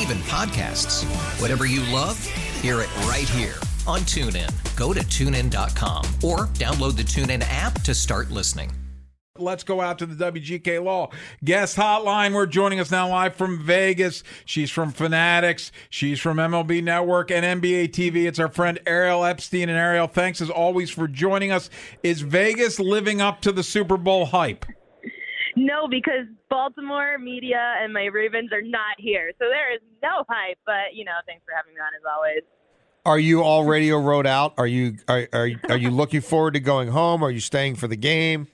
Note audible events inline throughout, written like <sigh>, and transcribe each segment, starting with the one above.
even podcasts. Whatever you love, hear it right here on TuneIn. Go to tunein.com or download the TuneIn app to start listening. Let's go out to the WGK Law guest hotline. We're joining us now live from Vegas. She's from Fanatics. She's from MLB Network and NBA TV. It's our friend Ariel Epstein. And Ariel, thanks as always for joining us. Is Vegas living up to the Super Bowl hype? No, because Baltimore media and my Ravens are not here. So there is no hype. But, you know, thanks for having me on as always. Are you all radio road out? Are you are are, are you looking forward to going home? Are you staying for the game?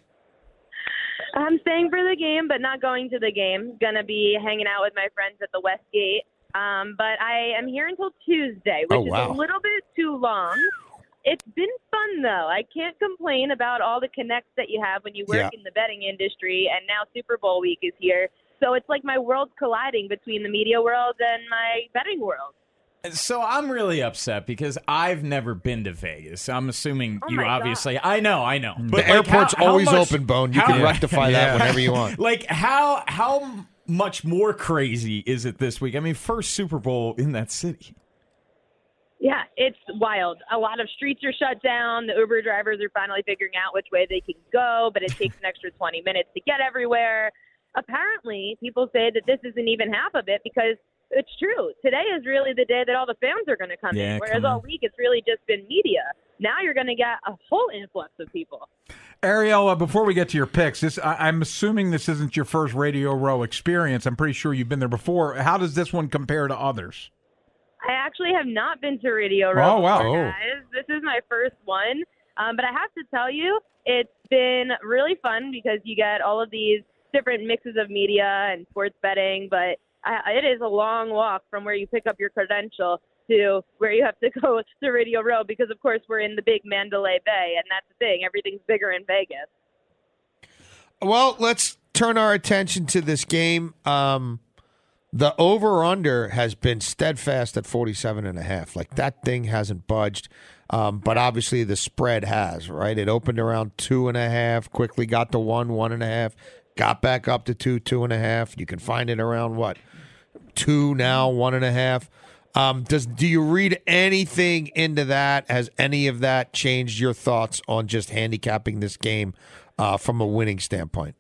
I'm staying for the game, but not going to the game. Gonna be hanging out with my friends at the Westgate. Um, but I am here until Tuesday, which Oh, wow. is a little bit too long. It's been fun though. I can't complain about all the connects that you have when you work Yeah. in the betting industry, and now Super Bowl week is here. So it's like my world's colliding between the media world and my betting world. So I'm really upset because I've never been to Vegas. I'm assuming Oh you my God. obviously. I know, I know. But the like, airport's how- how always much- open, Bone. You how- can rectify that whenever you want. <laughs> Like how how much more crazy is it this week? I mean, first Super Bowl in that city. Yeah, it's wild. A lot of streets are shut down. The Uber drivers are finally figuring out which way they can go, but it takes an <laughs> extra 20 minutes to get everywhere. Apparently, people say that this isn't even half of it because it's true. Today is really the day that all the fans are going to come Yeah, in, whereas come all week it's really just been media. Now you're going to get a whole influx of people. Ariel, uh, before we get to your picks, this I, I'm assuming this isn't your first Radio Row experience. I'm pretty sure you've been there before. How does this one compare to others? I actually have not been to Radio Row. Oh, wow. before, Oh. guys. This is my first one. Um, but I have to tell you, it's been really fun because you get all of these different mixes of media and sports betting. But I, it is a long walk from where you pick up your credential to where you have to <laughs> go to Radio Row because, of course, we're in the big Mandalay Bay. And that's the thing, everything's bigger in Vegas. Well, let's turn our attention to this game. Um, the over under has been steadfast at 47 and a half. Like that thing hasn't budged. Um, but obviously the spread has, right? It opened around two and a half, quickly got to one, one and a half, got back up to two, two and a half. You can find it around what? Two now, one and a half. Um, does do you read anything into that? Has any of that changed your thoughts on just handicapping this game uh, from a winning standpoint?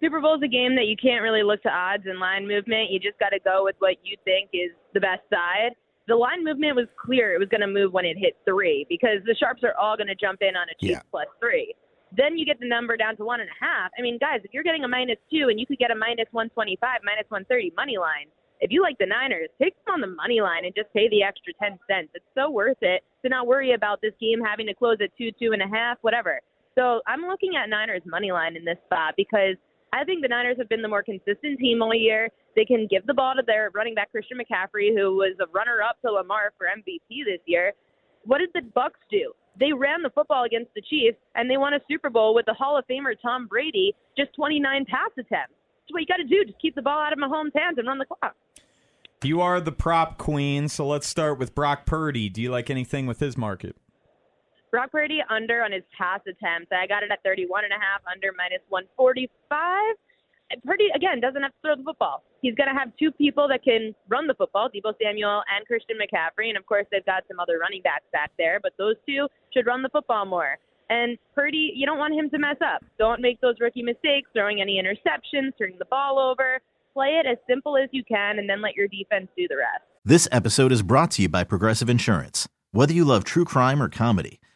Super Bowl is a game that you can't really look to odds and line movement. You just got to go with what you think is the best side. The line movement was clear; it was going to move when it hit three because the sharps are all going to jump in on a Chiefs Yeah. plus three. Then you get the number down to one and a half. I mean, guys, if you're getting a minus two and you could get a minus one twenty five, minus one thirty money line. If you like the Niners, take them on the money line and just pay the extra ten cents. It's so worth it to not worry about this game having to close at two, two and a half, whatever. So I'm looking at Niners money line in this spot because I think the Niners have been the more consistent team all year. They can give the ball to their running back Christian McCaffrey, who was a runner-up to Lamar for MVP this year. What did the Bucks do? They ran the football against the Chiefs, and they won a Super Bowl with the Hall of Famer Tom Brady, just 29 pass attempts. That's what you got to do. Just keep the ball out of Mahomes' hands and run the clock. You are the prop queen, so let's start with Brock Purdy. Do you like anything with his market? Brock Purdy under on his pass attempts. I got it at 31 and a half, under minus 145. And Purdy again doesn't have to throw the football. He's going to have two people that can run the football, Deebo Samuel and Christian McCaffrey, and of course they've got some other running backs back there. But those two should run the football more. And Purdy, you don't want him to mess up. Don't make those rookie mistakes, throwing any interceptions, turning the ball over. Play it as simple as you can, and then let your defense do the rest. This episode is brought to you by Progressive Insurance. Whether you love true crime or comedy,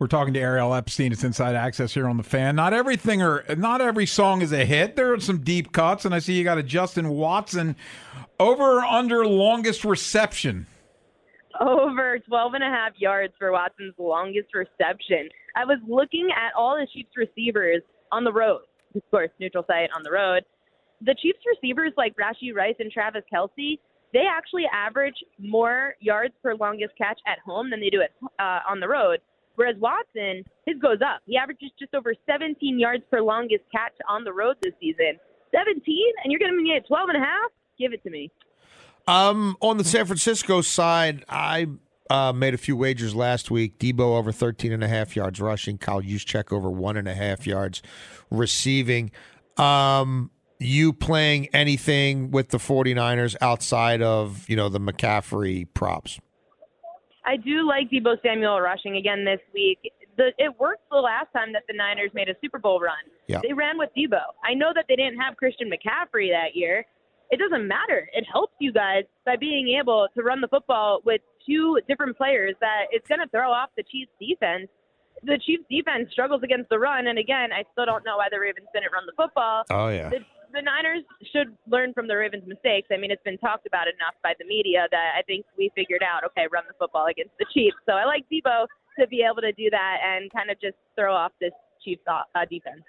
We're talking to Ariel Epstein. It's Inside Access here on the Fan. Not everything or not every song is a hit. There are some deep cuts, and I see you got a Justin Watson over or under longest reception. Over 12 and a half yards for Watson's longest reception. I was looking at all the Chiefs receivers on the road. Of course, neutral site on the road. The Chiefs receivers like Rashee Rice and Travis Kelce, they actually average more yards per longest catch at home than they do at uh, on the road. Whereas Watson, his goes up. He averages just over 17 yards per longest catch on the road this season. 17, and you're going to get 12 and a half? Give it to me. Um, on the San Francisco side, I uh, made a few wagers last week. Deebo over 13 and a half yards rushing. Kyle Juszczyk over one and a half yards receiving. Um, you playing anything with the 49ers outside of, you know, the McCaffrey props? I do like Deebo Samuel rushing again this week. The, it worked the last time that the Niners made a Super Bowl run. Yeah. They ran with Deebo. I know that they didn't have Christian McCaffrey that year. It doesn't matter. It helps you guys by being able to run the football with two different players that it's going to throw off the Chiefs defense. The Chiefs defense struggles against the run, and again, I still don't know why the Ravens didn't run the football. Oh, yeah. The, the Niners should learn from the Ravens' mistakes. I mean, it's been talked about enough by the media that I think we figured out, okay, run the football against the Chiefs. So I like Deebo to be able to do that and kind of just throw off this Chiefs uh, defense.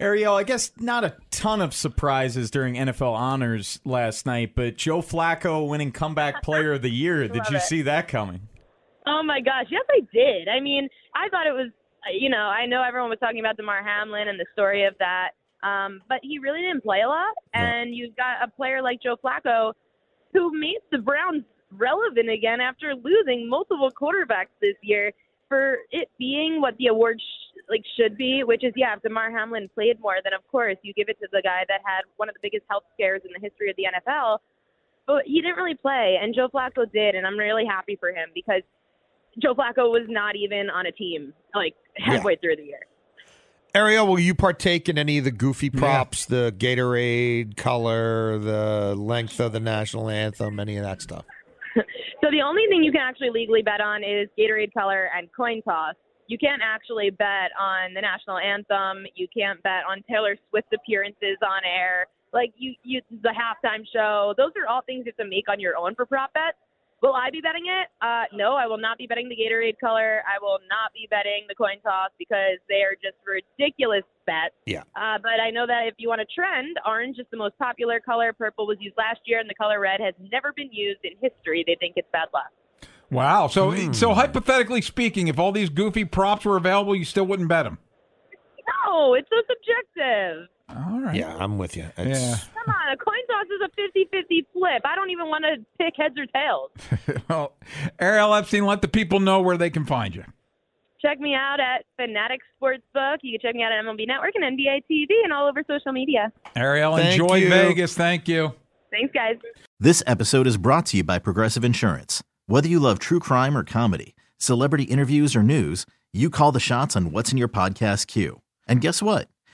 Ariel, I guess not a ton of surprises during NFL honors last night, but Joe Flacco winning comeback player of the year. <laughs> Did you it. see that coming? Oh my gosh, yes, I did. I mean, I thought it was, you know, I know everyone was talking about Damar Hamlin and the story of that, um, but he really didn't play a lot. And you've got a player like Joe Flacco who made the Browns relevant again after losing multiple quarterbacks this year for it being what the award sh- like should be, which is yeah, if Damar Hamlin played more, then of course you give it to the guy that had one of the biggest health scares in the history of the NFL. But he didn't really play, and Joe Flacco did, and I'm really happy for him because Joe Flacco was not even on a team like halfway through the year. Ariel, will you partake in any of the goofy props, the Gatorade color, the length of the national anthem, any of that stuff? <laughs> So the only thing you can actually legally bet on is Gatorade color and coin toss. You can't actually bet on the national anthem. You can't bet on Taylor Swift's appearances on air. Like you, you the halftime show. Those are all things you have to make on your own for prop bets. Will I be betting it? Uh, no, I will not be betting the Gatorade color. I will not be betting the coin toss because they are just ridiculous bets. Yeah. Uh, but I know that if you want a trend, orange is the most popular color. Purple was used last year, and the color red has never been used in history. They think it's bad luck. Wow. So, so hypothetically speaking, if all these goofy props were available, you still wouldn't bet them. No, it's so subjective. All right. Yeah, I'm with you. It's, Yeah. Come on, a coin toss is a 50-50 flip. I don't even want to pick heads or tails. <laughs> well, Ariel Epstein, let the people know where they can find you. Check me out at Fanatic Sportsbook. You can check me out at MLB Network and NBA TV and all over social media. Ariel, Thank enjoy you. Vegas. Thank you. Thanks, guys. This episode is brought to you by Progressive Insurance. Whether you love true crime or comedy, celebrity interviews or news, you call the shots on what's in your podcast queue. And guess what?